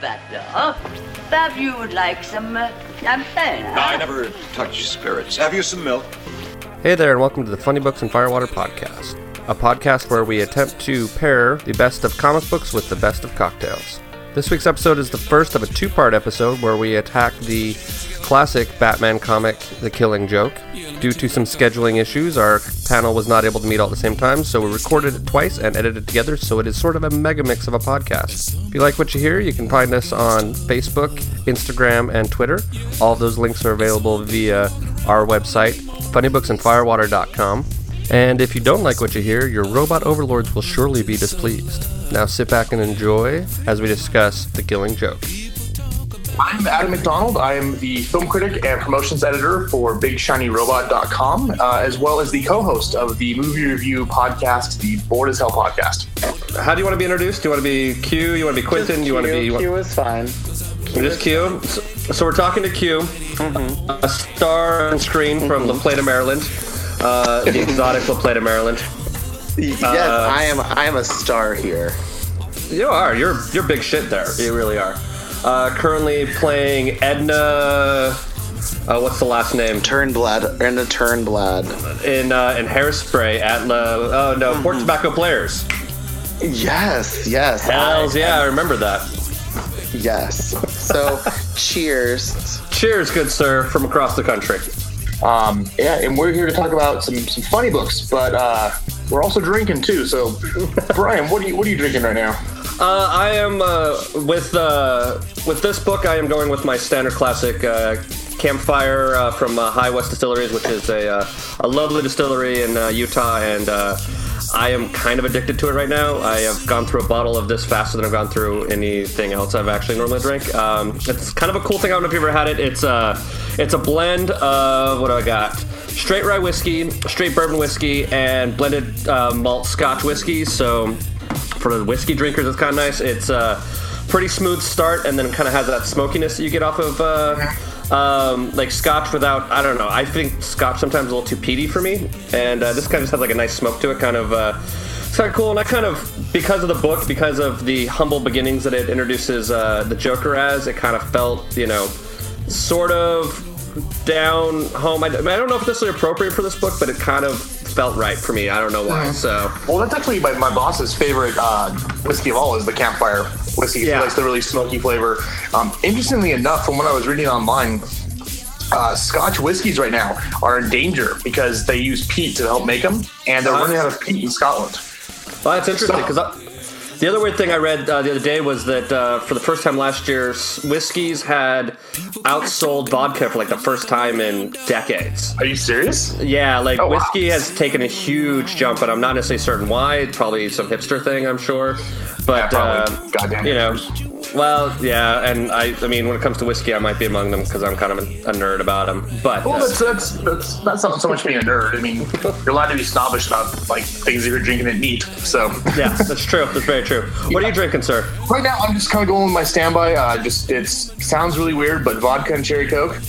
factor, huh? Perhaps you would like some uh, champagne, huh? I never touch spirits. Have you some milk? Hey there, and welcome to the Funny Books and Firewater podcast, a podcast where we attempt to pair the best of comic books with the best of cocktails. This week's episode is the first of a two part episode where we attack the classic Batman comic, The Killing Joke. Due to some scheduling issues, our panel was not able to meet all at the same time, so we recorded it twice and edited it together, so it is sort of a mega mix of a podcast. If you like what you hear, you can find us on Facebook, Instagram, and Twitter. All those links are available via our website, funnybooksandfirewater.com. And if you don't like what you hear, your robot overlords will surely be displeased. Now sit back and enjoy as we discuss The Killing Joke. I'm Adam McDonald. I am the film critic and promotions editor for BigShinyRobot.com, uh, as well as the co-host of the movie review podcast, the Bored as Hell podcast. How do you want to be introduced? Do you want to be Q? You want to be Quentin? You want to be you want- Q is fine. just Q? So, so we're talking to Q, a star on screen from La Plata, Maryland, uh, the exotic La Plata Maryland. yes, Uh, I am. I am a star here. You are. You're you're big shit there. You really are. Uh, currently playing Edna. Uh, what's the last name? Turnblad Edna Turnblad. In uh, in Hairspray at La. Oh no, Port Tobacco Players. Yes, yes. Hells I- yeah, I remember that. Yes. So, cheers. Cheers, good sir, from across the country. Um, yeah, and we're here to talk about some, some funny books, but uh, we're also drinking too. So, Brian, what are you what are you drinking right now? Uh, I am uh, with uh, with this book. I am going with my standard classic uh, Campfire uh, from uh, High West Distilleries, which is a uh, a lovely distillery in uh, Utah, and uh, I am kind of addicted to it right now. I have gone through a bottle of this faster than I've gone through anything else I've actually normally drink. Um, it's kind of a cool thing. I don't know if you've ever had it. It's a it's a blend of what do I got? Straight rye whiskey, straight bourbon whiskey, and blended uh, malt Scotch whiskey. So for the whiskey drinkers, it's kind of nice. It's a pretty smooth start, and then it kind of has that smokiness that you get off of uh, um, like Scotch without. I don't know. I think Scotch sometimes a little too peaty for me, and uh, this kind of just has like a nice smoke to it. Kind of. Uh, it's kind of cool, and I kind of, because of the book, because of the humble beginnings that it introduces uh, the Joker as, it kind of felt, you know, sort of down home. I, I don't know if this is appropriate for this book, but it kind of felt right for me. I don't know why. So Well, that's actually my, my boss's favorite uh, whiskey of all is the Campfire whiskey. Yeah. He likes the really smoky flavor. Um, interestingly enough, from what I was reading online, uh, Scotch whiskeys right now are in danger because they use peat to help make them, and they're running out of peat in Scotland. Well, that's interesting because the other weird thing I read uh, the other day was that uh, for the first time last year, whiskeys had outsold vodka for like the first time in decades. Are you serious? Yeah, like Oh, wow. whiskey has taken a huge jump, but I'm not necessarily certain why. It's probably some hipster thing, I'm sure. But Yeah, uh, you know. Well, yeah, and I, I mean, when it comes to whiskey, I might be among them because I'm kind of a, a nerd about them. But Well, that's, that's that's that's not so much being a nerd. I mean, you're allowed to be snobbish about like things that you're drinking and neat. So yeah, that's true. That's very true. What are you drinking, sir? Right now, I'm just kind of going with my standby. Uh, just it sounds really weird, but vodka and cherry coke.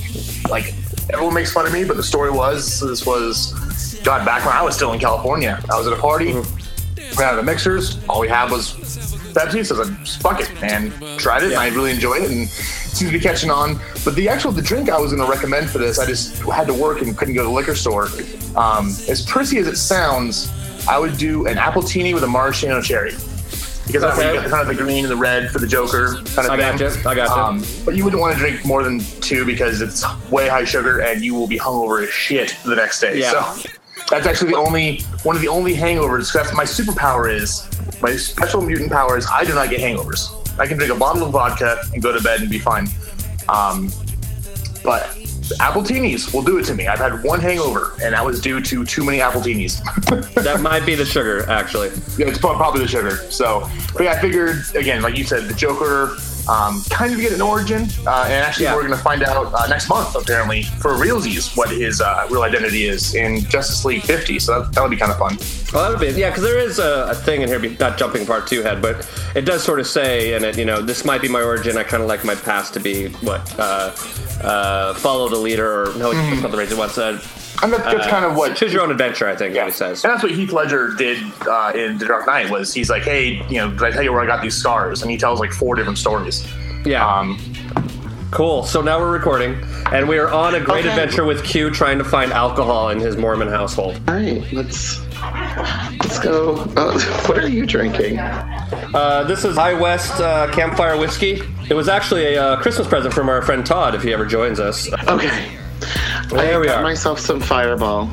Like everyone makes fun of me, but the story was this was God back when I was still in California. I was at a party, ran out of mixers. All we had was Pepsi, so I was like, fuck it, and tried it. And I really enjoyed it, and it seems to be catching on. But the actual the drink I was going to recommend for this, I just had to work and couldn't go to the liquor store. Um, as prissy as it sounds, I would do an appletini with a maraschino cherry because Okay. you get kind of the green and the red for the Joker kind of I thing. gotcha, I gotcha. Um, but you wouldn't want to drink more than two because it's way high sugar and you will be hungover as shit the next day. Yeah. So that's actually the only one of the only hangovers. That's my superpower is my special mutant power is I do not get hangovers. I can drink a bottle of vodka and go to bed and be fine. Um, but appletinis will do it to me. I've had one hangover and that was due to too many appletinis. That might be the sugar, actually. Yeah, it's probably the sugar. So, but yeah, I figured again, like you said, the Joker um, kind of get an origin, uh, and actually Yeah. we're going to find out uh, next month apparently for realsies what his uh, real identity is in Justice League 50. So that, that'll be kind of fun. Well, that would be yeah, because there is a, a thing in here, not jumping part two head, but it does sort of say in it, you know, this might be my origin. I kind of like my past to be what uh, uh, follow the leader, or no, that's not the right. What's uh, And that, that's kind of what Choose your own adventure, I think, Yeah. he says. And that's what Heath Ledger did uh, in The Dark Knight. Was he's like, hey, you know, did I tell you where I got these scars? And he tells like four different stories. Yeah. Um, Cool. So now we're recording, and we are on a great Okay. adventure with Q trying to find alcohol in his Mormon household. All right, let's let's go. Uh, what are you drinking? Uh, this is High West uh, Campfire Whiskey. It was actually a uh, Christmas present from our friend Todd, if he ever joins us. Okay, There we got are. myself some Fireball.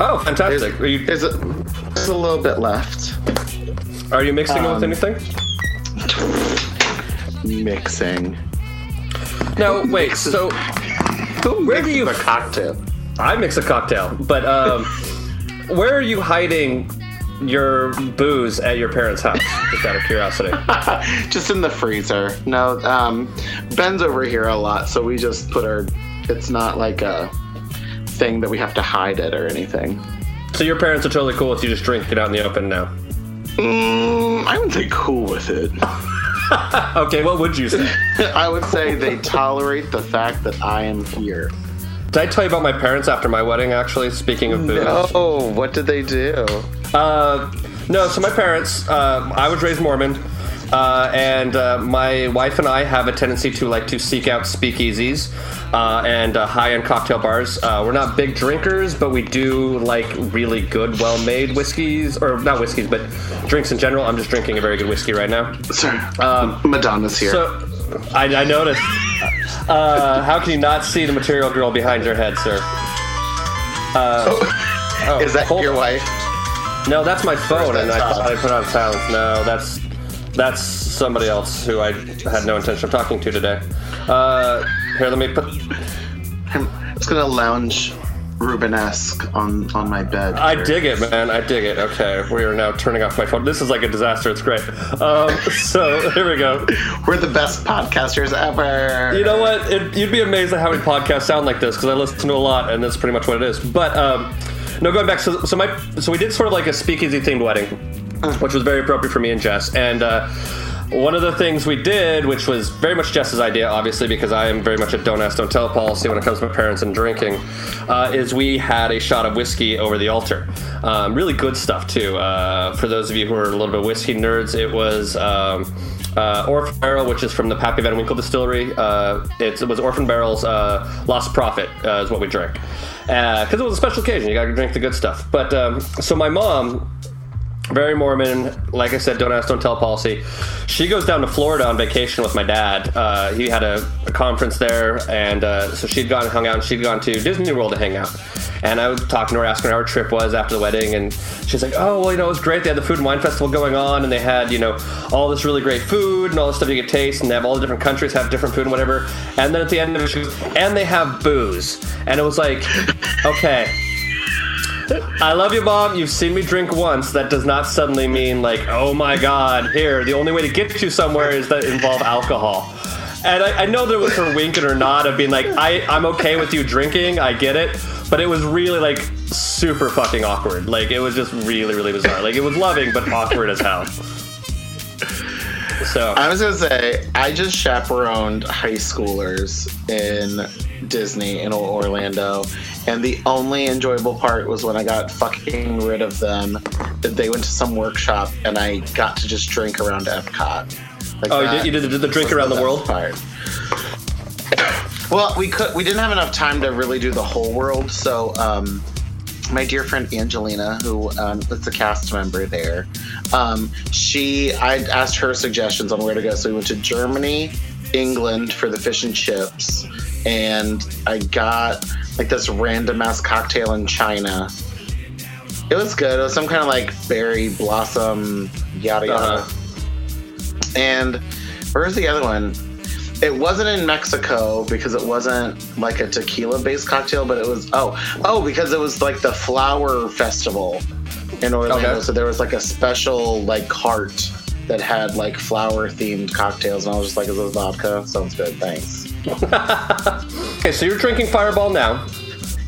Oh, fantastic. Are you, There's a, there's a little bit left. are you mixing it with Um, anything? Mixing. No, wait. So Who Where do mixes you- a cocktail? I mix a cocktail, but um, where are you hiding your booze at your parents' house? Just out of curiosity. just in the freezer. No, um, Ben's over here a lot, so we just put our. It's not like a thing that we have to hide it or anything. So your parents are totally cool with you just drinking it out in the open now. Mm, I wouldn't say cool with it. Okay, what would you say? I would say they tolerate the fact that I am here. Did I tell you about my parents after my wedding? Actually, speaking of booze. Oh, what did they do? Uh, no, so my parents, uh, I was raised Mormon, uh, and uh, my wife and I have a tendency to like to seek out speakeasies uh, and uh, high-end cocktail bars. Uh, we're not big drinkers, but we do like really good, well-made whiskeys, or not whiskeys, but drinks in general. I'm just drinking a very good whiskey right now. Sorry, Madonna's here. So, I, I noticed. Uh, how can you not see the material girl behind your head, sir? Uh, Is that your wife? No, that's my phone, that and I thought I put on silence. No, that's that's somebody else who I had no intention of talking to today. Uh, here, let me put. I'm just gonna lounge Rubenesque on on my bed. I dig it, man. I dig it. Okay, we are now turning off my phone. This is like a disaster. It's great. Um, so here we go. We're the best podcasters ever. You know what? It, you'd be amazed at how many podcasts sound like this because I listen to a lot, and that's pretty much what it is. But um, no, going back. So, so my so we did sort of like a speakeasy themed wedding, which was very appropriate for me and Jess. And uh, one of the things we did, which was very much Jess's idea, obviously because I am very much a don't ask, don't tell policy when it comes to my parents and drinking, uh, is we had a shot of whiskey over the altar. Um, really good stuff too. Uh, for those of you who are a little bit whiskey nerds, it was. Um, uh, Orphan Barrel, which is from the Pappy Van Winkle distillery. Uh, it was Orphan Barrel's uh, Lost Prophet, uh, is what we drank. Because it was a special occasion. You got to drink the good stuff. But um, so my mom, very Mormon, like I said, don't ask, don't tell policy. She goes down to Florida on vacation with my dad. Uh, he had a, a conference there, and uh, so she'd gone and hung out, and she'd gone to Disney World to hang out. And I was talking to her, asking her how her trip was after the wedding, and she's like, "Oh, well, you know, it was great. They had the food and wine festival going on, and they had, you know, all this really great food and all this stuff you could taste, and they have all the different countries have different food and whatever." And then at the end of it, she goes, "And they have booze," and it was like, okay. I love you, Mom. You've seen me drink once. That does not suddenly mean like, oh my God, here. The only way to get you somewhere is that involve alcohol. And I, I know that was her wink or not of being like, I, I'm okay with you drinking. I get it. But it was really like super fucking awkward. Like it was just really, really bizarre. Like it was loving, but awkward as hell. So I was gonna say I just chaperoned high schoolers in Disney in Orlando, and the only enjoyable part was when I got fucking rid of them. That They went to some workshop, and I got to just drink around Epcot. Like Oh, you did- you did the- the drink around the best world? Part. Well, we could. We didn't have enough time to really do the whole world, so um, my dear friend Angelina, who um, is a cast member there, um, she I asked her suggestions on where to go. So we went to Germany, England for the fish and chips, and I got like this random ass cocktail in China. It was good. It was some kind of like berry blossom yada yada. Uh-huh. And where's the other one? It wasn't in Mexico because it wasn't like a tequila based cocktail, but it was oh oh because it was like the flower festival in Orlando. Okay. So there was like a special like cart that had like flower themed cocktails, and I was just like, "Is this vodka? Sounds good, thanks." okay, so you're drinking Fireball now.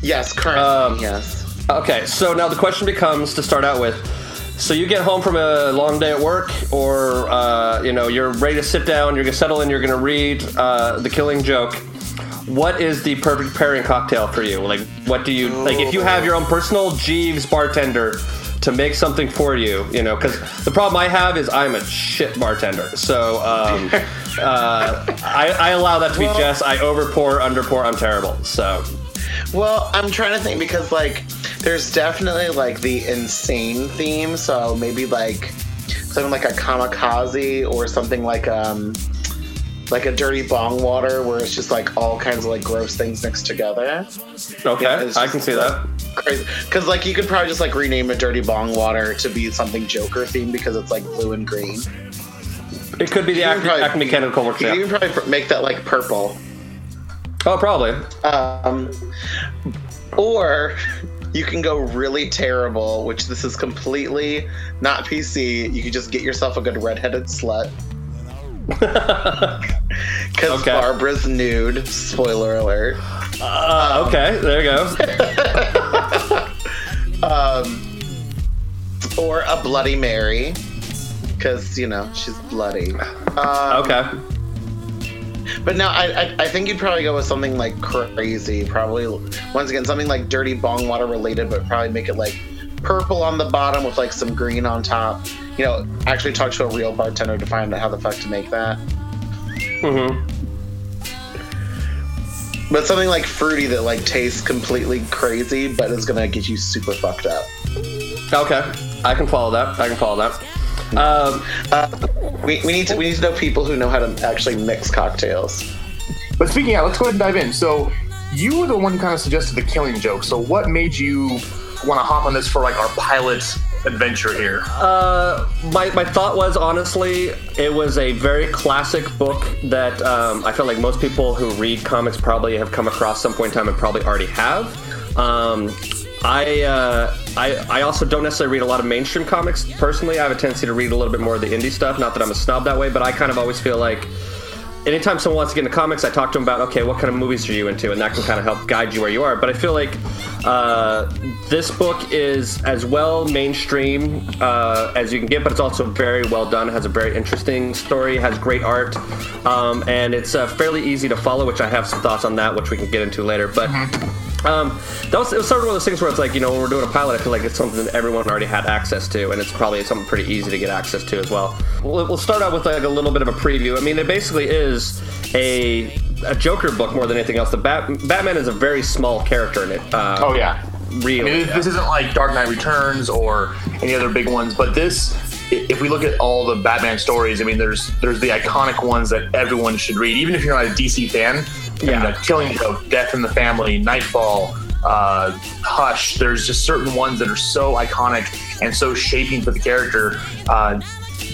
Yes, currently Um, yes. Okay, so now the question becomes to start out with. So you get home from a long day at work, or uh, you know you're ready to sit down, you're gonna settle in, you're gonna read uh, The Killing Joke. what is the perfect pairing cocktail for you? Like, what do you like? If you have your own personal Jeeves bartender to make something for you, you know, because the problem I have is I'm a shit bartender. So um, uh, I, I allow that to be Well- Jess. I overpour, underpour. I'm terrible. So Well, I'm trying to think because like there's definitely like the insane theme, so maybe like something like a kamikaze or something like um like a dirty bong water where it's just like all kinds of like gross things mixed together. okay, Yeah, I can see that. Crazy. Because like you could probably just like rename a dirty bong water to be something Joker themed because it's like blue and green. It could be the Acme, probably- Acme Chemical Works. You can even probably make that like purple. Oh, probably. Um, or you can go really terrible, which this is completely not PC. You can just get yourself a good redheaded slut. Because Okay. Barbara's nude. Spoiler alert. Uh, okay, there you go. um, Or a Bloody Mary. Because, you know, she's bloody. Um, Okay. But no, I, I I think you'd probably go with something like crazy. Probably once again something like dirty bong water related, but probably make it like purple on the bottom with like some green on top. You know, actually talk to a real bartender to find out how the fuck to make that. Mm-hmm. But something like fruity that like tastes completely crazy, but is gonna get you super fucked up. Okay, I can follow that. I can follow that. Um, We, we need to we need to know people who know how to actually mix cocktails. But speaking out, let's go ahead and dive in. So you were the one who kind of suggested the killing joke. So what made you want to hop on this for like our pilot adventure here? Uh, my, my thought was honestly, it was a very classic book that um, I feel like most people who read comics probably have come across some point in time and probably already have. Um, I, uh, I I also don't necessarily read a lot of mainstream comics personally. I have a tendency to read a little bit more of the indie stuff. Not that I'm a snob that way, but I kind of always feel like anytime someone wants to get into comics, I talk to them about, okay, what kind of movies are you into? And that can kind of help guide you where you are. But I feel like uh, this book is as well mainstream uh, as you can get, but it's also very well done. It has a very interesting story, has great art, um, and it's uh, fairly easy to follow, which I have some thoughts on that, which we can get into later. But. Um, that was, it was sort of one of those things where it's like, you know, when we're doing a pilot, I feel like it's something that everyone already had access to, and it's probably something pretty easy to get access to as well. We'll, we'll start out with like a little bit of a preview. I mean, it basically is a, a Joker book more than anything else. The Bat, Batman is a very small character in it. Uh, Oh yeah. really. I mean, this, this isn't like Dark Knight Returns or any other big ones, but this, if we look at all the Batman stories, I mean, there's there's the iconic ones that everyone should read, even if you're not a DC fan. Yeah. uh, Killing Joke, Death in the Family, Nightfall, uh, Hush. There's just certain ones that are so iconic and so shaping for the character. Uh,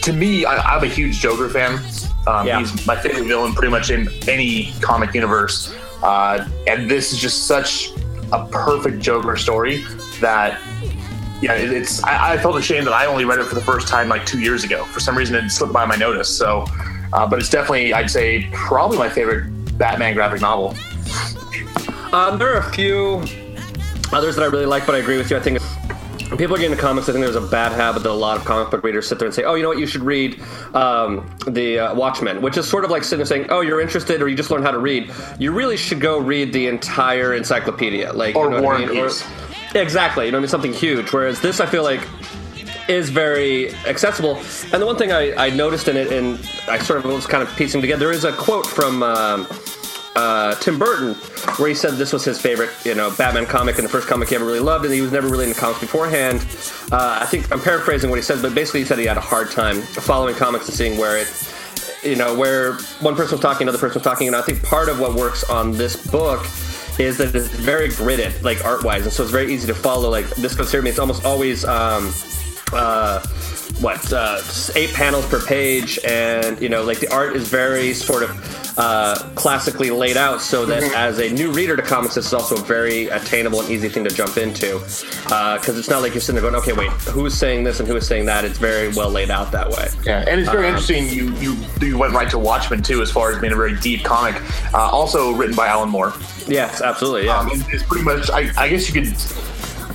to me, I, I'm a huge Joker fan. Um, Yeah. He's my favorite villain pretty much in any comic universe. Uh, and this is just such a perfect Joker story that, yeah, it's. I, I felt ashamed that I only read it for the first time like two years ago. For some reason, it slipped by my notice. So, uh, but it's definitely, I'd say, probably my favorite Batman graphic novel. Um, there are a few others that I really like, but I agree with you. I think people are getting into comics, I think there's a bad habit that a lot of comic book readers sit there and say, "Oh, you know what? You should read um, the uh, Watchmen," which is sort of like sitting there saying, "Oh, you're interested, or you just learned how to read." You really should go read the entire encyclopedia, like Or you know War I mean? Peace. Exactly. You know, what I mean, something huge. Whereas this, I feel like is very accessible. And the one thing I, I noticed in it, and I sort of was kind of piecing together, there is a quote from um, uh, Tim Burton where he said this was his favorite, you know, Batman comic and the first comic he ever really loved, and he was never really into comics beforehand. Uh, I think I'm paraphrasing what he said, but basically he said he had a hard time following comics and seeing where it. You know, where one person was talking, another person was talking, and I think part of what works on this book is that it's very gridded, like art wise, and so it's very easy to follow. Like this here me, it's almost always um, uh, what uh, eight panels per page, and you know, like the art is very sort of uh, classically laid out, so that as a new reader to comics, this is also a very attainable and easy thing to jump into because it's not like you're sitting there going, okay, wait, who's saying this and who is saying that? It's very well laid out that way. Yeah, and it's very interesting. You you you went right to Watchmen too, as far as being a very deep comic. Uh, also written by Alan Moore. Yes, absolutely. Yeah. Um, it's pretty much. I, I guess you could.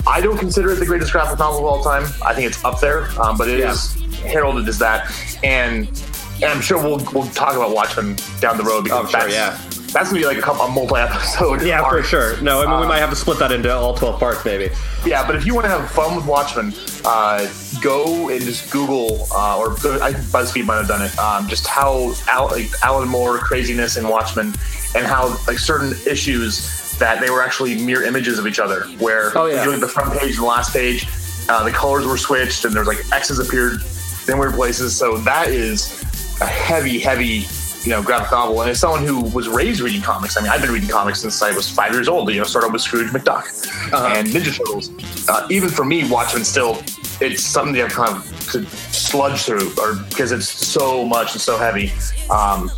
I don't consider it the greatest graphic novel of all time. I think it's up there, um, but it is Yeah. heralded as that. And, and I'm sure we'll we'll talk about Watchmen down the road because Oh, sure, that's yeah. that's gonna be like a couple a multi episode. Yeah, for sure. No, I mean we might have to split that into all twelve parts, maybe. Yeah, but if you want to have fun with Watchmen, uh, go and just Google uh, or I, BuzzFeed might have done it. Um, just how Al, like, Alan Moore craziness in Watchmen, and how like certain issues that they were actually mirror images of each other. Where Oh, yeah. you look at the front page and the last page, uh, the colors were switched, and there's like X's appeared in weird places. So that is a heavy, heavy. You know, graphic novel, and as someone who was raised reading comics, I mean, I've been reading comics since I was five years old. You know, started with Scrooge McDuck and Ninja Turtles. Uh, even for me, Watchmen still, it's something I've kind of to sludge through, or because it's so much and so heavy. Um,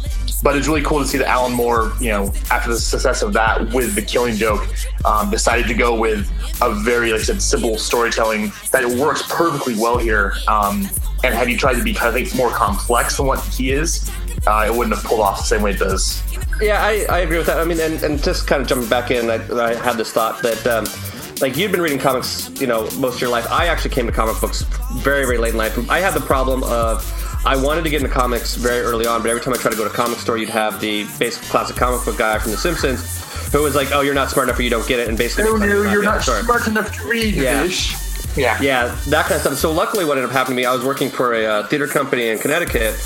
but it's really cool to see that Alan Moore, you know, after the success of that with the Killing Joke, um, decided to go with a very, like I said, simple storytelling that it works perfectly well here. Um, and had he tried to be kind of I think more complex than what he is, uh, it wouldn't have pulled off the same way it does. Yeah, I, I agree with that. I mean, and, and just kind of jumping back in, I, I had this thought that, um, like, you've been reading comics, you know, most of your life. I actually came to comic books very, very late in life. I had the problem of I wanted to get into comics very early on, but every time I tried to go to a comic store, you'd have the basic classic comic book guy from The Simpsons who was like, "Oh, you're not smart enough, or you don't get it," and basically, No, make no, you you're not smart. smart enough to read Yeah. fish. Yeah. Yeah, that kind of stuff. So luckily, what ended up happening to me, I was working for a uh, theater company in Connecticut,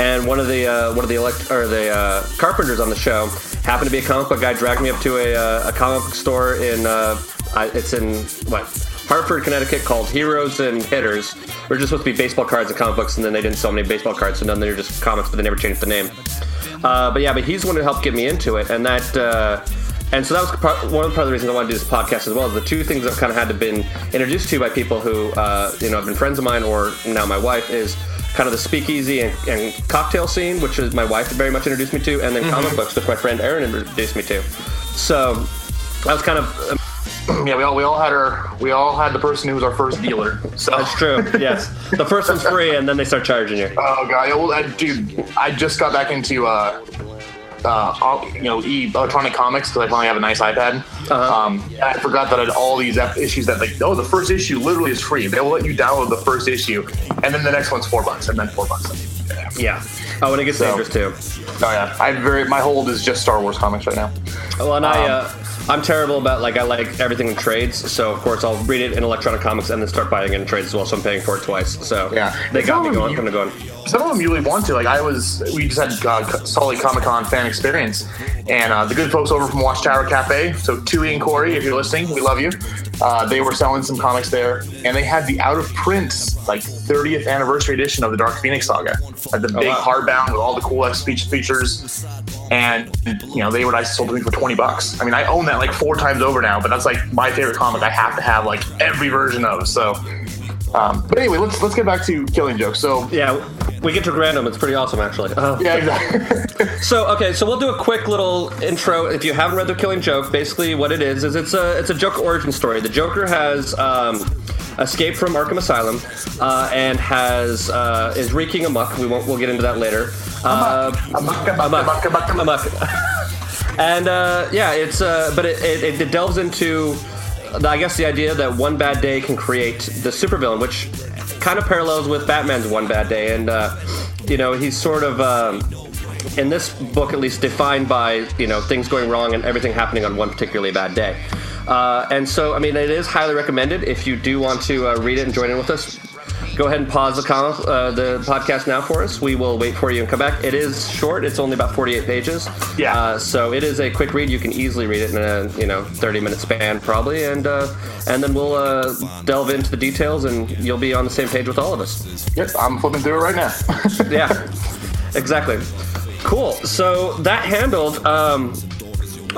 and one of the uh, one of the elect- or the uh, carpenters on the show happened to be a comic book guy. Dragged me up to a, uh, a comic book store in uh, I, it's in what Hartford, Connecticut, called Heroes and Hitters. We're just supposed to be baseball cards and comic books, and then they didn't sell many baseball cards, so none they're just comics, but they never changed the name. Uh, but yeah, but he's the one who helped get me into it, and that. Uh, and so that was part, one of the part of the reasons I wanted to do this podcast as well. Is the two things I've kind of had to been introduced to by people who, uh, you know, have been friends of mine or now my wife is kind of the speakeasy and, and cocktail scene, which is my wife very much introduced me to, and then comic books, which my friend Aaron introduced me to. So that was kind of Yeah, we all we all had our we all had the person who was our first dealer. So that's true. yes, the first one's free, and then they start charging you. Oh god, yeah, well, I, dude, I just got back into uh, uh, all- you know, e electronic comics because I finally have a nice iPad. Uh-huh. Um, I forgot that I had all these ep- issues that like, oh, the first issue literally is free. They will let you download the first issue, and then the next one's four bucks, and then four bucks. Yeah. Yeah. Oh, and it gets So- dangerous too. Oh yeah, I very my hold is just Star Wars comics right now. Well, and I, Um, uh, I'm terrible about like I like everything in trades, so of course I'll read it in electronic comics and then start buying it in trades as well. So I'm paying for it twice. So Yeah. they got me going. you- Kind of going. Some of them you really want to. Like I was, we just had uh, Salt Lake Comic Con fan experience, and uh, the good folks over from Watchtower Cafe. So Tui and Corey, if you're listening, we love you. Uh, they were selling some comics there, and they had the out of print like 30th anniversary edition of the Dark Phoenix saga, like the big wow. hardbound with all the cool X features. And you know they would I sold to me for 20 bucks. I mean I own that like four times over now, but that's like my favorite comic. I have to have like every version of. So. Um, but anyway, let's let's get back to Killing Joke. So Yeah, we get to random. It's pretty awesome, actually. Oh. yeah, exactly. So okay, so we'll do a quick little intro. If you haven't read The Killing Joke, basically what it is is it's a it's a Joker origin story. The Joker has um, escaped from Arkham Asylum uh, and has uh, is wreaking amok. We won't. We'll get into that later. Uh, Amok, amok, amok, amok, amok. and uh, yeah, it's uh, but it, it, it delves into I guess the idea that one bad day can create the supervillain, which kind of parallels with Batman's one bad day, and uh, you know he's sort of. Um, in this book, at least, defined by you know things going wrong and everything happening on one particularly bad day. Uh, and so, I mean, it is highly recommended if you do want to uh, read it and join in with us. Go ahead and pause the com- uh, the podcast now for us. We will wait for you and come back. It is short; it's only about forty-eight pages. Yeah. Uh, so it is a quick read. You can easily read it in a you know thirty-minute span, probably, and uh, and then we'll uh, delve into the details, and you'll be on the same page with all of us. Yep, I'm flipping through it right now. Yeah, exactly. Cool. So that handled. Um,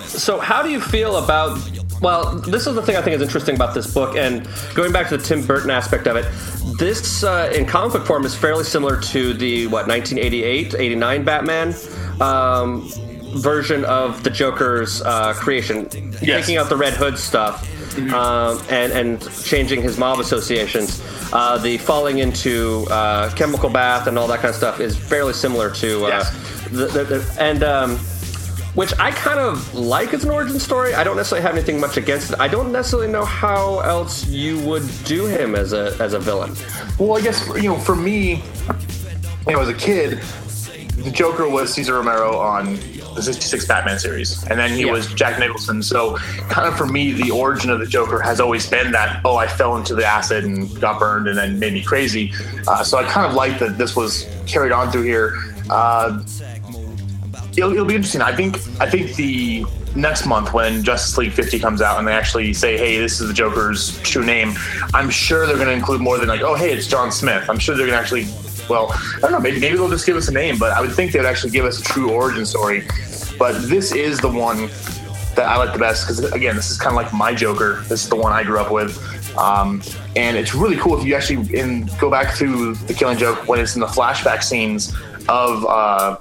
so how do you feel about? Well, this is the thing I think is interesting about this book, and going back to the Tim Burton aspect of it. This, uh, in comic book form, is fairly similar to the what 1988, 89 Batman um, version of the Joker's uh, creation, Yes. taking out the Red Hood stuff. Um, and and changing his mob associations, uh, the falling into uh, chemical bath and all that kind of stuff is fairly similar to uh, Yes. the, the, the, and um, which I kind of like as an origin story. I don't necessarily have anything much against it. I don't necessarily know how else you would do him as a as a villain. well, I guess you know, for me, you know, as a kid, the Joker was Cesar Romero on the 66 Batman series, and then he Yeah. was Jack Nicholson. So, kind of for me, the origin of the Joker has always been that oh, I fell into the acid and got burned, and then made me crazy. Uh, so I kind of like that this was carried on through here. Uh, it'll, it'll be interesting. I think I think the next month when Justice League 50 comes out and they actually say, "Hey, this is the Joker's true name," I'm sure they're going to include more than like, "Oh, hey, it's John Smith." I'm sure they're going to actually. Well, I don't know. Maybe maybe they'll just give us a name, but I would think they would actually give us a true origin story. But this is the one that I like the best because again, this is kind of like my Joker. This is the one I grew up with, um, and it's really cool if you actually in go back to the Killing Joke when it's in the flashback scenes of uh,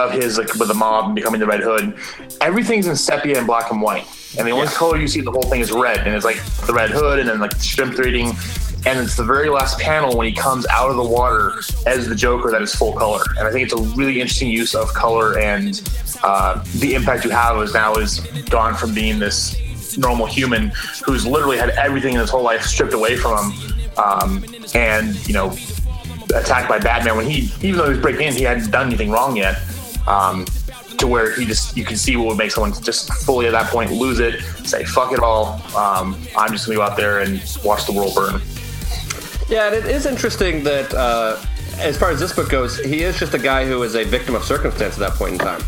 of his like with the mob and becoming the Red Hood. Everything's in sepia and black and white, and the only color you see the whole thing is red, and it's like the Red Hood, and then like the shrimp eating. And it's the very last panel when he comes out of the water as the Joker that is full color. And I think it's a really interesting use of color and uh, the impact you have is now is gone from being this normal human who's literally had everything in his whole life stripped away from him. Um, and, you know, attacked by Batman when he, even though he was breaking in, he hadn't done anything wrong yet. Um, to where he just, you can see what would make someone just fully at that point lose it, say, fuck it all. Um, I'm just gonna go out there and watch the world burn. Yeah, and it is interesting that uh, as far as this book goes, he is just a guy who is a victim of circumstance at that point in time.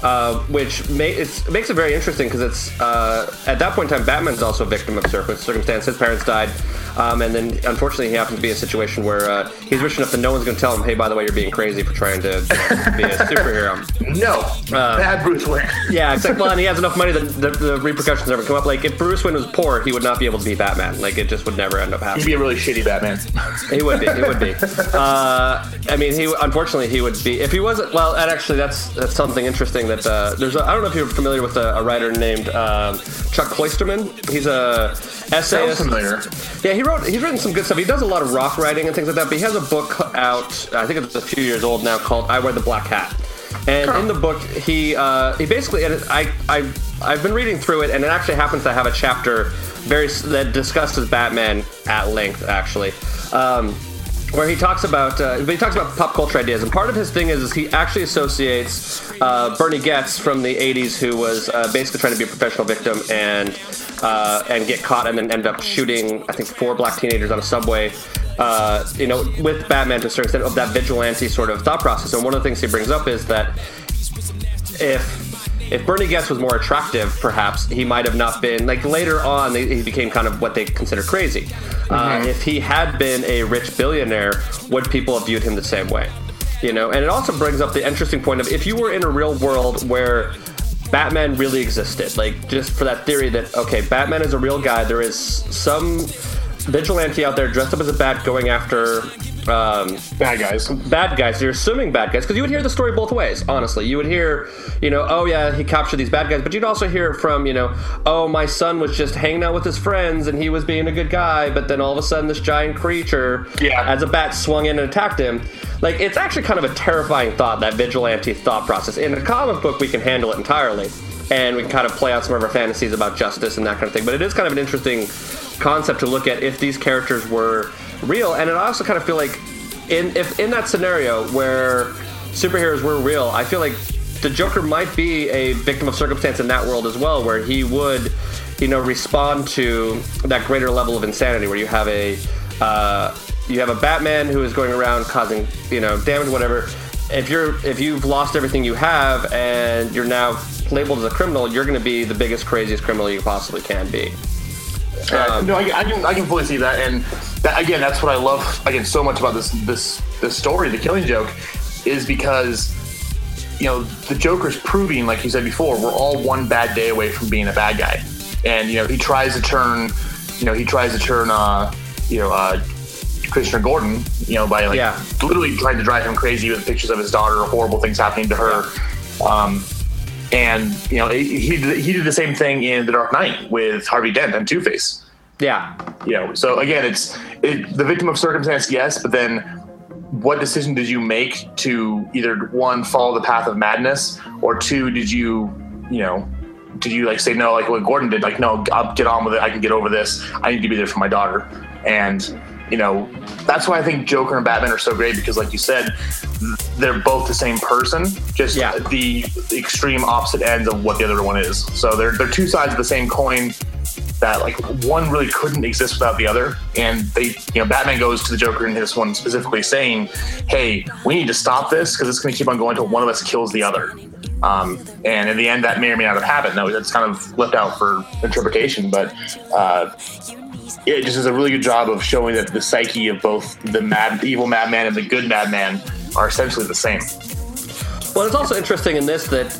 Uh, which ma- it's, makes it very interesting because it's uh, at that point in time, Batman's also a victim of circumstance. His parents died, um, and then unfortunately, he happens to be in a situation where uh, he's rich enough that no one's going to tell him, "Hey, by the way, you're being crazy for trying to be a superhero." No, bad Bruce Wayne. Yeah, except well, and he has enough money that the, the repercussions never come up. Like if Bruce Wayne was poor, he would not be able to be Batman. Like it just would never end up happening. He'd be a really shitty Batman. He would be. He would be. Uh, I mean, he unfortunately he would be if he wasn't. Well, and actually, that's that's something interesting. That uh, there's. A, I don't know if you're familiar with a, a writer named um, Chuck Klosterman. He's a Sounds essayist. familiar. Yeah, he wrote. He's written some good stuff. He does a lot of rock writing and things like that. But he has a book out. I think it's a few years old now called "I Wear the Black Hat." And in the book, he uh, he basically and I I I've been reading through it, and it actually happens to have a chapter very that discusses Batman at length, actually. Um, where he talks about, uh, he talks about pop culture ideas, and part of his thing is, is he actually associates uh, Bernie Goetz from the '80s, who was uh, basically trying to be a professional victim and uh, and get caught, and then end up shooting, I think, four black teenagers on a subway. Uh, you know, with Batman to a certain extent of that vigilante sort of thought process. And one of the things he brings up is that if if Bernie Goetz was more attractive, perhaps he might have not been like later on. He became kind of what they consider crazy. Uh, if he had been a rich billionaire, would people have viewed him the same way? You know, and it also brings up the interesting point of if you were in a real world where Batman really existed, like just for that theory that okay, Batman is a real guy. There is some vigilante out there dressed up as a bat going after um, Bad guys. bad guys. You're assuming bad guys because you would hear the story both ways. Honestly, you would hear, you know, oh yeah, he captured these bad guys, but you'd also hear it from, you know, oh my son was just hanging out with his friends and he was being a good guy, but then all of a sudden this giant creature, Yeah. as a bat, swung in and attacked him. Like it's actually kind of a terrifying thought that vigilante thought process. In a comic book, we can handle it entirely. And we can kind of play out some of our fantasies about justice and that kind of thing. But it is kind of an interesting concept to look at if these characters were real. And it also kind of feel like in if in that scenario where superheroes were real, I feel like the Joker might be a victim of circumstance in that world as well, where he would, you know, respond to that greater level of insanity, where you have a uh, you have a Batman who is going around causing you know damage, whatever. If you're if you've lost everything you have and you're now labeled as a criminal, you're going to be the biggest, craziest criminal you possibly can be. Yeah, no, I, I can I can fully see that, and that, again, that's what I love again so much about this this this story, the Killing Joke, is because you know the Joker's proving, like you said before, we're all one bad day away from being a bad guy, and you know he tries to turn, you know he tries to turn, uh, you know, uh, Commissioner Gordon, you know, by like Yeah. literally trying to drive him crazy with pictures of his daughter, horrible things happening to her. Um, and you know he he did, the same thing in The Dark Knight with Harvey Dent and Two Face Yeah, you know so again it's it, the victim of circumstance yes but then what decision did you make to either one follow the path of madness or two did you you know did you like say no like what gordon did like no i'll get on with it i can get over this i need to be there for my daughter. And you know, that's why I think Joker and Batman are so great because, like you said, they're both the same person, just Yeah. the extreme opposite ends of what the other one is. So they're they're two sides of the same coin that like one really couldn't exist without the other. And they, you know, Batman goes to the Joker in this one specifically saying, "Hey, we need to stop this because it's going to keep on going until one of us kills the other." Um, and in the end, that may or may not have happened. That's kind of left out for interpretation, but uh, it just does a really good job of showing that the psyche of both the mad, evil madman and the good madman are essentially the same. Well, it's also interesting in this that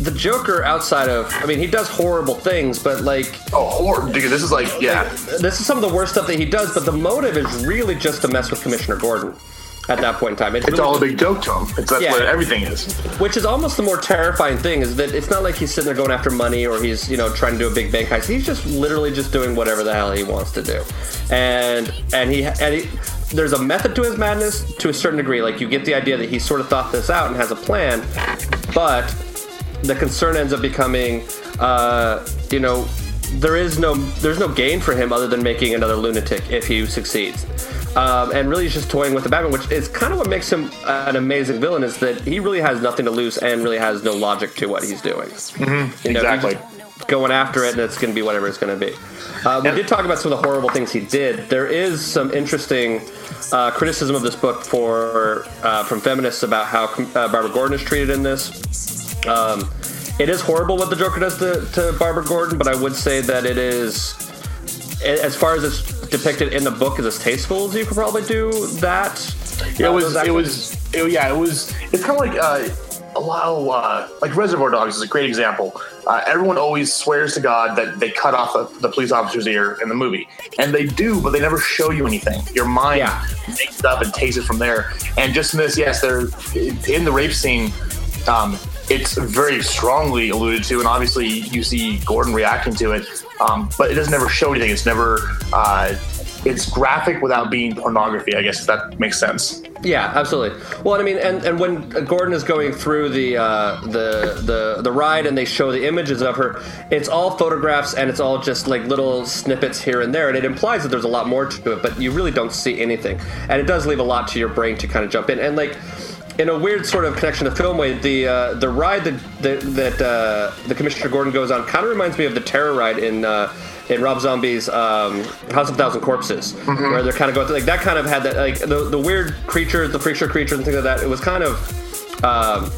the Joker, outside of, I mean, he does horrible things, but like, Oh, or because this is like, yeah, this is some of the worst stuff that he does. But the motive is really just to mess with Commissioner Gordon at that point in time. it's really- all a big joke to him. It's that's Yeah. what everything is. which is almost the more terrifying thing is that it's not like he's sitting there going after money or he's you know trying to do a big bank heist. He's just literally just doing whatever the hell he wants to do, and and he and he, there's a method to his madness to a certain degree. Like you get the idea that he sort of thought this out and has a plan, but the concern ends up becoming, uh, you know. There is no there's no gain for him other than making another lunatic if he succeeds, um, and really he's just toying with the Batman, which is kind of what makes him an amazing villain. Is that he really has nothing to lose and really has no logic to what he's doing. You know, Exactly. going after it, and it's going to be whatever it's going to be. Uh, we did talk about some of the horrible things he did. There is some interesting uh, criticism of this book for uh, from feminists about how uh, Barbara Gordon is treated in this. Um, it is horrible what the Joker does to, to Barbara Gordon, but I would say that it is, as far as it's depicted in the book, is as tasteful as you could probably do that. Yeah, Uh, it was. It was. It, yeah, it was. It's kind of like uh, a lot of uh, like Reservoir Dogs is a great example. Uh, everyone always swears to God that they cut off the, the police officer's ear in the movie, and they do, but they never show you anything. Your mind Yeah. makes it up and takes it from there. And just in this, yes, they're in the rape scene. Um, it's very strongly alluded to, and obviously you see Gordon reacting to it, um, but it doesn't ever show anything. It's never. Uh, it's graphic without being pornography. I guess if that makes sense. Yeah, absolutely. Well, I mean, and, and when Gordon is going through the uh, the the the ride and they show the images of her, it's all photographs and it's all just like little snippets here and there, and it implies that there's a lot more to it, but you really don't see anything, and it does leave a lot to your brain to kind of jump in and like. In a weird sort of connection to film way, the uh, the ride that that, that uh, the Commissioner Gordon goes on kind of reminds me of the terror ride in uh, in Rob Zombie's um, House of Thousand Corpses, where they're kind of going through, like that kind of had that like the, the weird creatures, the freak show creatures and things like that. It was kind of um,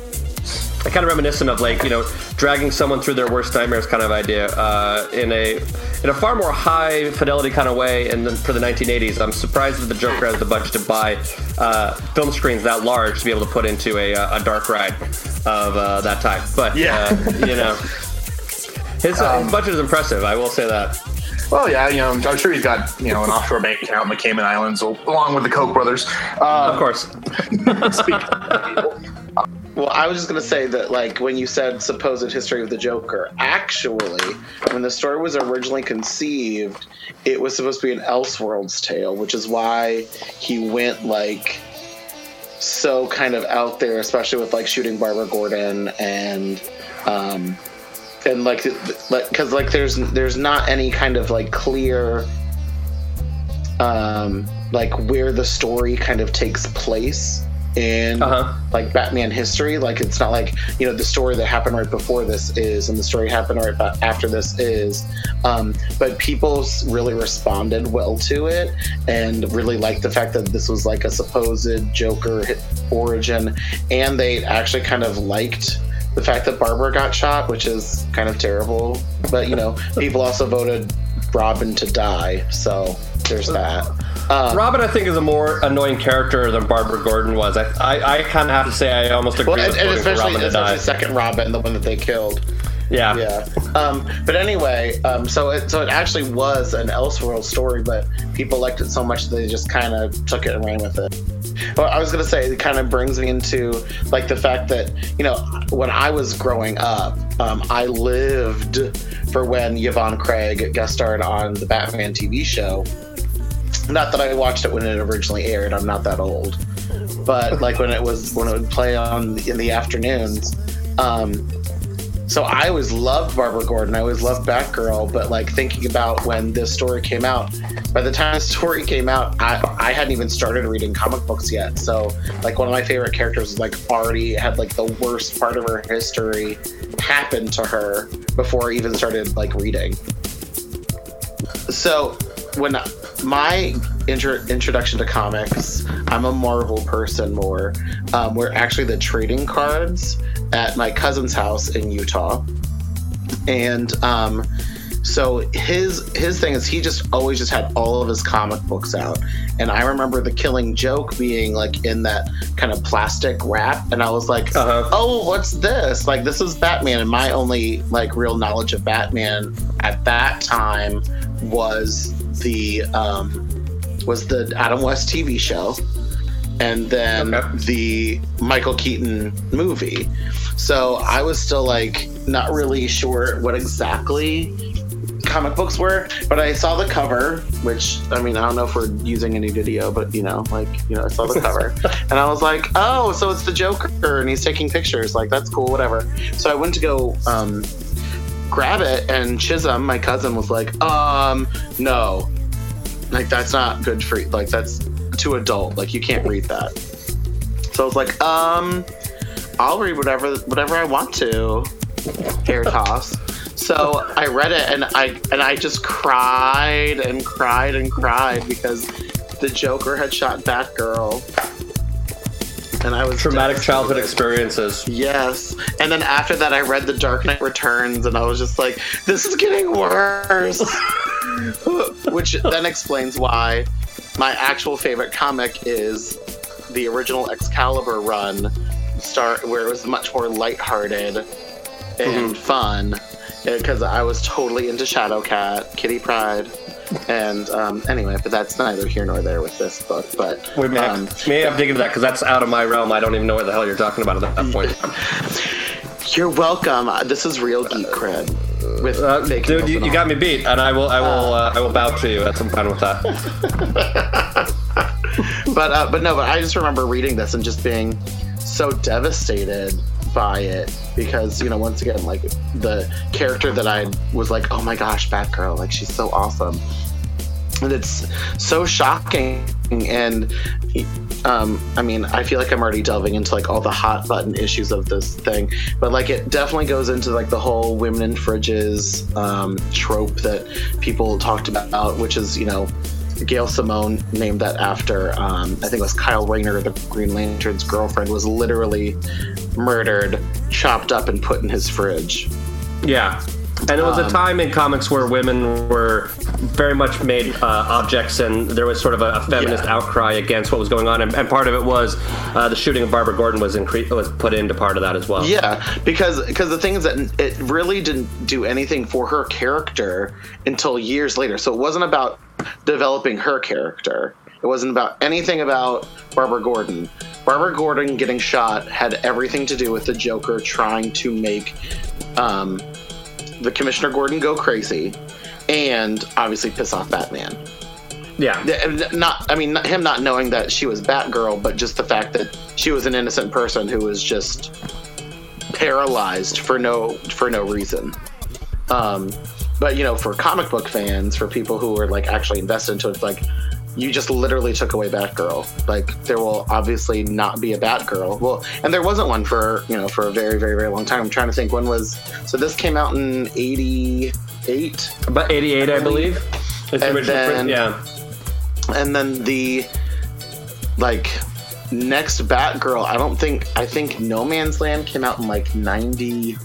kind of reminiscent of like you know dragging someone through their worst nightmares kind of idea uh, in a in a far more high fidelity kind of way. And then for the 1980s, I'm surprised that the Joker has the budget to buy uh, film screens that large to be able to put into a, uh, a dark ride of uh, that type. But Yeah. uh, you know. His, uh, his budget is impressive. I will say that. Well, yeah, you know, I'm sure he's got you know an offshore bank account in the Cayman Islands, along with the Koch brothers. Uh, Of course. speak- Well, I was just gonna say that, like, when you said supposed history of the Joker, actually, when the story was originally conceived, it was supposed to be an Elseworlds tale, which is why he went like so kind of out there, especially with like shooting Barbara Gordon and um and like like because like there's there's not any kind of like clear um like where the story kind of takes place in Uh-huh. like Batman history. Like it's not like you know the story that happened right before this is, and the story happened right after this is. Um, but people really responded well to it, and really liked the fact that this was like a supposed Joker origin, and they actually kind of liked the fact that Barbara got shot, which is kind of terrible. But you know, people also voted Robin to die, so there's that. Um, Robin, I think, is a more annoying character than Barbara Gordon was. I, I, I kind of have to say I almost agree well, and, with and especially, Robin to especially die. second Robin, the one that they killed. Yeah. Yeah. Um, but anyway, um, so it so it actually was an Elseworld story, but people liked it so much that they just kind of took it and ran with it. Well, I was gonna say it kind of brings me into like the fact that you know when I was growing up, um, I lived for when Yvonne Craig guest starred on the Batman TV show. Not that I watched it when it originally aired. I'm not that old, but like when it was when it would play on in the afternoons. Um, so I always loved Barbara Gordon. I always loved Batgirl, but like thinking about when this story came out, by the time the story came out, I, I hadn't even started reading comic books yet. So like one of my favorite characters was like already had like the worst part of her history happen to her before I even started like reading. So when my intro- introduction to comics, I'm a Marvel person more. Um, were actually the trading cards at my cousin's house in Utah, and um, so his his thing is he just always just had all of his comic books out, and I remember the Killing Joke being like in that kind of plastic wrap, and I was like, Uh-huh. oh, what's this? Like this is Batman, and my only like real knowledge of Batman at that time was the um, was the Adam West TV show, and then Okay. the Michael Keaton movie. So I was still like not really sure what exactly comic books were, but I saw the cover, which I mean I don't know if we're using any video, but you know, like you know, I saw the cover, and I was like, oh, so it's the Joker, and he's taking pictures, like that's cool, whatever. So I went to go um, grab it, and Chisholm, my cousin, was like, um, no, like that's not good for you, like that's too adult, like you can't read that. So I was like, um, I'll read whatever whatever I want to. Hair toss. So I read it and I and I just cried and cried and cried because the Joker had shot Batgirl. And I was Traumatic childhood experiences. Yes. And then after that I read The Dark Knight Returns and I was just like, this is getting worse. Which then explains why my actual favorite comic is the original Excalibur run, start where it was much more lighthearted and mm-hmm. fun. Because I was totally into Shadowcat, Kitty Pryde, and um, anyway, but that's neither here nor there with this book. But We may, um, may have to dig into that because that's out of my realm. I don't even know what the hell you're talking about at that point. you're welcome. Uh, This is real geek cred. With Uh, dude, you, you got me beat, and I will, I will, uh, I will bow to you. That's I'm fine with that. but uh, but no, but I just remember reading this and just being so devastated by it because you know once again like the character that I was like oh my gosh Batgirl like she's so awesome. And it's so shocking and um, I mean I feel like I'm already delving into like all the hot button issues of this thing but like it definitely goes into like the whole women in fridges um, trope that people talked about which is you know Gail Simone named that after um, I think it was Kyle Rayner, the Green Lantern's girlfriend, was literally murdered, chopped up, and put in his fridge. Yeah. And it was a Um, time in comics where women were very much made uh, objects, and there was sort of a, a feminist Yeah. outcry against what was going on. And, and part of it was uh, the shooting of Barbara Gordon was incre- was put into part of that as well. Yeah, because because the thing is that it really didn't do anything for her character until years later. So it wasn't about developing her character. It wasn't about anything about Barbara Gordon. Barbara Gordon getting shot had everything to do with the Joker trying to make um, the Commissioner Gordon go crazy, and obviously piss off Batman. Yeah. Not, I mean, him not knowing that she was Batgirl, but just the fact that she was an innocent person who was just paralyzed for no for no reason. Um, but you know, for comic book fans, for people who are like actually invested into it, it's like you just literally took away Batgirl. Like there will obviously not be a Batgirl. Well, and there wasn't one for you know for a very very very long time. I'm trying to think when was so this came out in '88. About 88, I believe. The And print. then- Yeah. and then the like next batgirl i don't think i think no man's land came out in like 90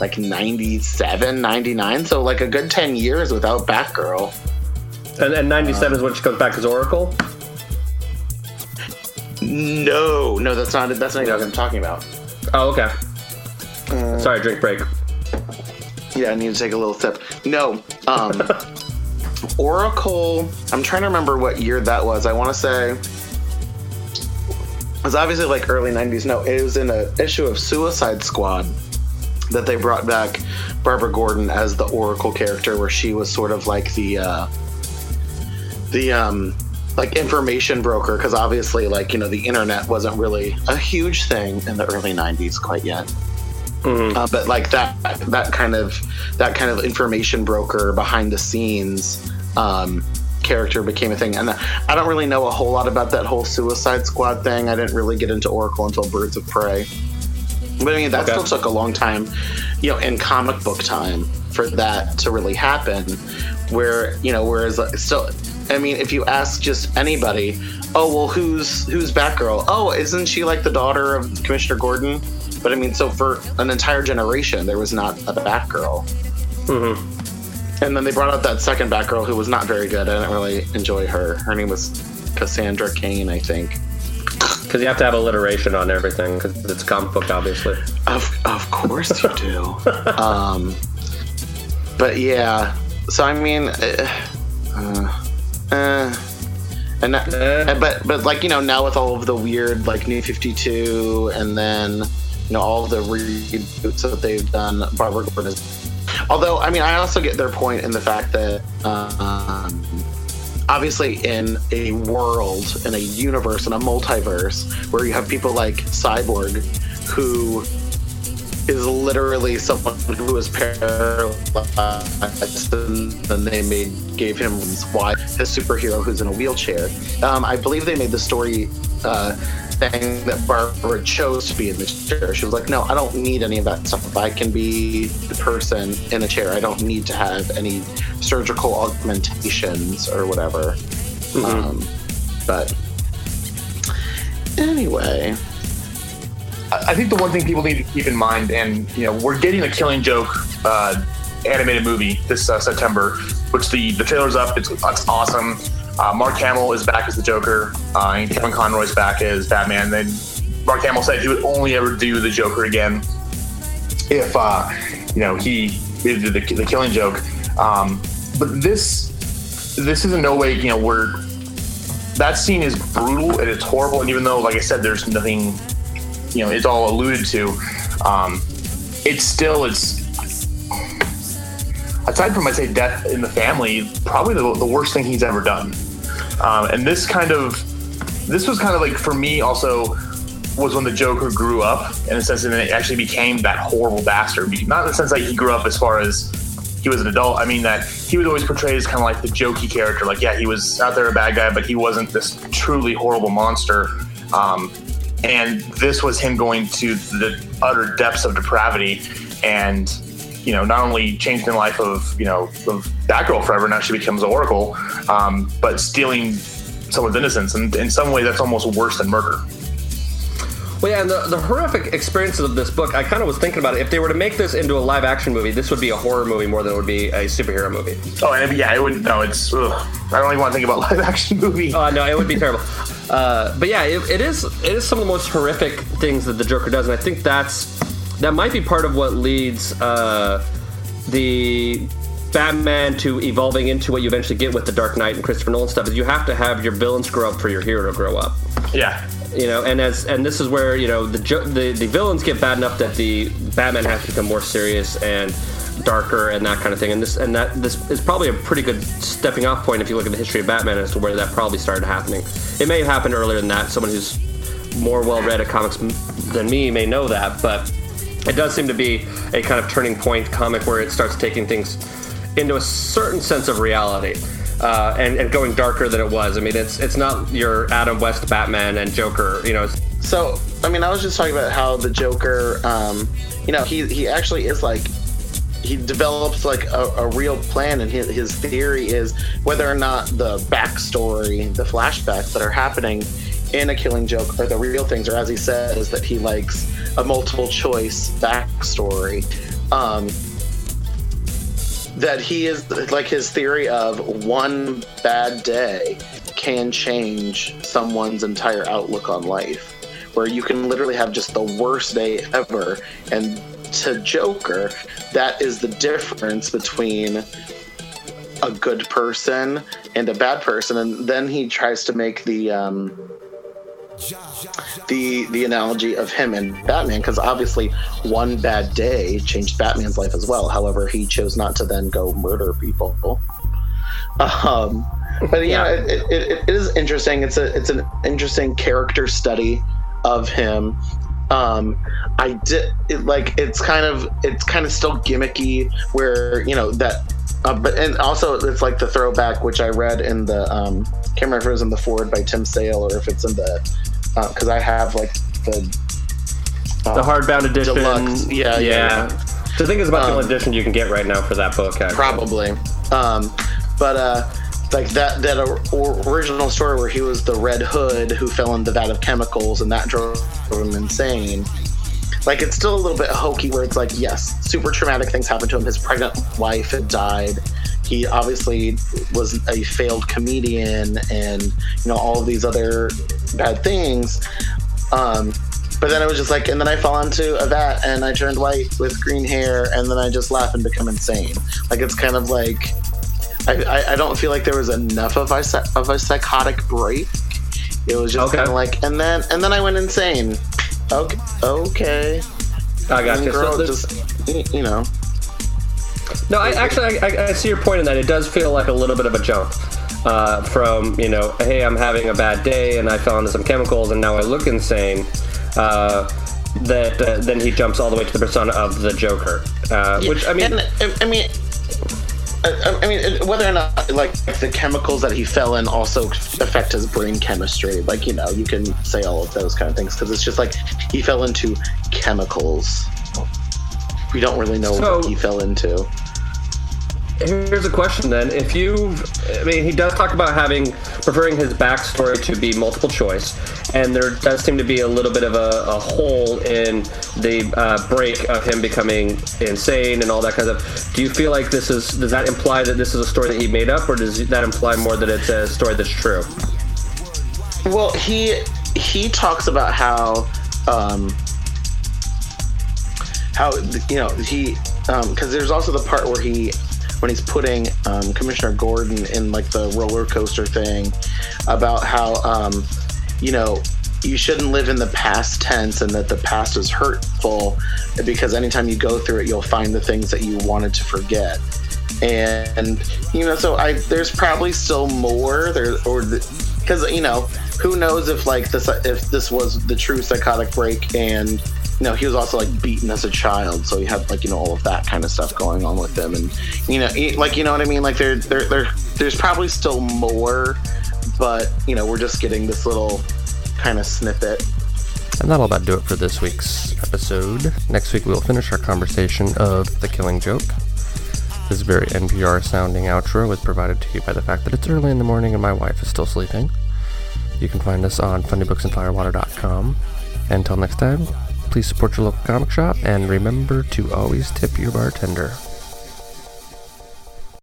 like 97 99 so like a good 10 years without batgirl. And, and 97 is when she comes back as Oracle. no no that's not that's not what i'm talking about. Oh, okay. Sorry, drink break. yeah i need to take a little sip. No um oracle i'm trying to remember what year that was. I want to say it was obviously like early 90s no it was in an issue of suicide squad that they brought back barbara gordon as the oracle character where she was sort of like the uh the um like information broker because obviously like you know the internet wasn't really a huge thing in the early 90s quite yet Uh, but like that that kind of that kind of information broker behind the scenes um, character became a thing. And I don't really know a whole lot about that whole Suicide Squad thing. I didn't really get into Oracle until Birds of Prey. But I mean, that Okay. still took a long time, you know, in comic book time for that to really happen. Where you know, whereas still, I mean, if you ask just anybody, oh well, who's who's Batgirl? Oh, isn't she like the daughter of Commissioner Gordon? But I mean, so for an entire generation, there was not a Batgirl. Mm-hmm. And then they brought out that second Batgirl who was not very good. I didn't really enjoy her. Her name was Cassandra Cain, I think. Because you have to have alliteration on everything because it's comic book, obviously. Of of course you do. um, but yeah, so I mean, uh, uh, uh, and that, Eh. but but like you know now with all of the weird like New Fifty Two, and then you know all of the reboots that they've done, Barbara Gordon is. Although I mean, I also get their point in the fact that. Um, obviously in a world in a universe in a multiverse where you have people like cyborg who is literally someone who is paralyzed and then they made gave him why his superhero who's in a wheelchair. Um, i believe they made the story uh, saying that barbara chose to be in the chair. She was like no i don't need any of that stuff. I can be the person in a chair. I don't need to have any surgical augmentations or whatever. Um, but anyway. I think the one thing people need to keep in mind, and you know, we're getting a Killing Joke uh, animated movie this uh, September, which the the trailer's up. It's, it's awesome. Uh, Mark Hamill is back as the Joker, uh, and Kevin Conroy's back as Batman. Then Mark Hamill said he would only ever do the Joker again if uh, you know he did the, the Killing Joke. Um, but this this is in no way you know where that scene is brutal and it's horrible. And even though, like I said, there's nothing you know it's all alluded to um it's still it's aside from i'd say death in the family probably the, the worst thing he's ever done um, and this kind of this was kind of like for me also was when the joker grew up in a sense and it actually became that horrible bastard. Not in the sense that he grew up as far as he was an adult. I mean that he was always portrayed as kind of like the jokey character. Like yeah he was out there a bad guy but he wasn't this truly horrible monster. Um, and this was him going to the utter depths of depravity and you know not only changing the life of you know of Batgirl forever now she becomes an Oracle um, but stealing someone's innocence and in some way that's almost worse than murder Well, yeah, and the, the horrific experiences of this book, I kind of was thinking about it. If they were to make this into a live action movie, this would be a horror movie more than it would be a superhero movie. oh and yeah it would no it's ugh, I don't even want to think about live action movie Uh, no, it would be terrible. Uh, but yeah, it, it is. It is some of the most horrific things that the Joker does, and I think that's that might be part of what leads uh, the Batman to evolving into what you eventually get with the Dark Knight and Christopher Nolan stuff. Is you have to have your villains grow up for your hero to grow up. yeah You know, and as and this is where you know the the the villains get bad enough that the Batman has to become more serious and darker and that kind of thing. And this and that this is probably a pretty good stepping off point if you look at the history of Batman as to where that probably started happening. It may have happened earlier than that. Someone who's more well read at comics than me may know that, but it does seem to be a kind of turning point comic where it starts taking things into a certain sense of reality. Uh, and, and going darker than it was. I mean, it's it's not your Adam West Batman and Joker. You know, So, I mean, I was just talking about how the Joker, um, you know, he he actually is like he develops like a, a real plan, and his, his theory is whether or not the backstory, the flashbacks that are happening in a Killing Joke are the real things, or as he says, that he likes a multiple choice backstory. Um, that he is like his theory of one bad day can change someone's entire outlook on life where you can literally have just the worst day ever and to joker that is the difference between a good person and a bad person and then he tries to make the um the the analogy of him and Batman because obviously one bad day changed Batman's life as well. However, he chose not to then go murder people. Um, but yeah, know, it, it, it, is interesting. It's a it's an interesting character study of him. Um, I did it like it's kind of it's kind of still gimmicky where you know that. Uh, but and also it's like the throwback which I read in the um, can't remember if it was in the foreword by Tim Sale or if it's in the because I have like the the hardbound edition. Deluxe. Yeah, yeah, yeah. The thing is about the Um, only edition you can get right now for that book. Actually. probably. Um, but uh, like that that original story where he was the Red Hood who fell in the vat of chemicals and that drove him insane. Like it's still a little bit hokey where it's like yes, super traumatic things happened to him. His pregnant wife had died. He obviously was a failed comedian and you know all of these other bad things. Um, but then it was just like, and then I fell into a vat and I turned white with green hair, and then I just laugh and become insane. Like it's kind of like, I, I, I don't feel like there was enough of a of a psychotic break. It was just Okay. kind of like, and then and then I went insane. Okay, okay. I got And you. girl So just you know. No, I actually I, I, see your point in that. It does feel like a little bit of a jump uh, from you know, hey, I'm having a bad day and I fell into some chemicals and now I look insane. Uh, that uh, then he jumps all the way to the persona of the Joker, uh, which I mean, and, I- I mean, I, I mean, whether or not like the chemicals that he fell in also affect his brain chemistry. Like you know, you can say all of those kind of things because it's just like he fell into chemicals. We don't really know So- what he fell into. Here's a question then. If you, I mean, he does talk about having, preferring his backstory to be multiple choice, and there does seem to be a little bit of a, a hole in the uh, break of him becoming insane and all that kind of stuff. Do you feel like this is, does that imply that this is a story that he made up, or does that imply more that it's a story that's true? Well, he he talks about how um how you know he um because there's also the part where he when he's putting um, Commissioner Gordon in like the roller coaster thing about how um you know you shouldn't live in the past tense and that the past is hurtful because anytime you go through it you'll find the things that you wanted to forget. And you know so i there's probably still more there or because you know who knows if like this if this was the true psychotic break and know he was also like beaten as a child so he had like you know all of that kind of stuff going on with him and you know he- like you know what i mean like there there, there there's probably still more but you know we're just getting this little kind of snippet And that'll about do it for this week's episode. Next week we'll finish our conversation of The Killing Joke. This very NPR sounding outro was provided to you by the fact that it's early in the morning and my wife is still sleeping. You can find us on funnybooksandfirewater.com. Until next time, please support your local comic shop and remember to always tip your bartender.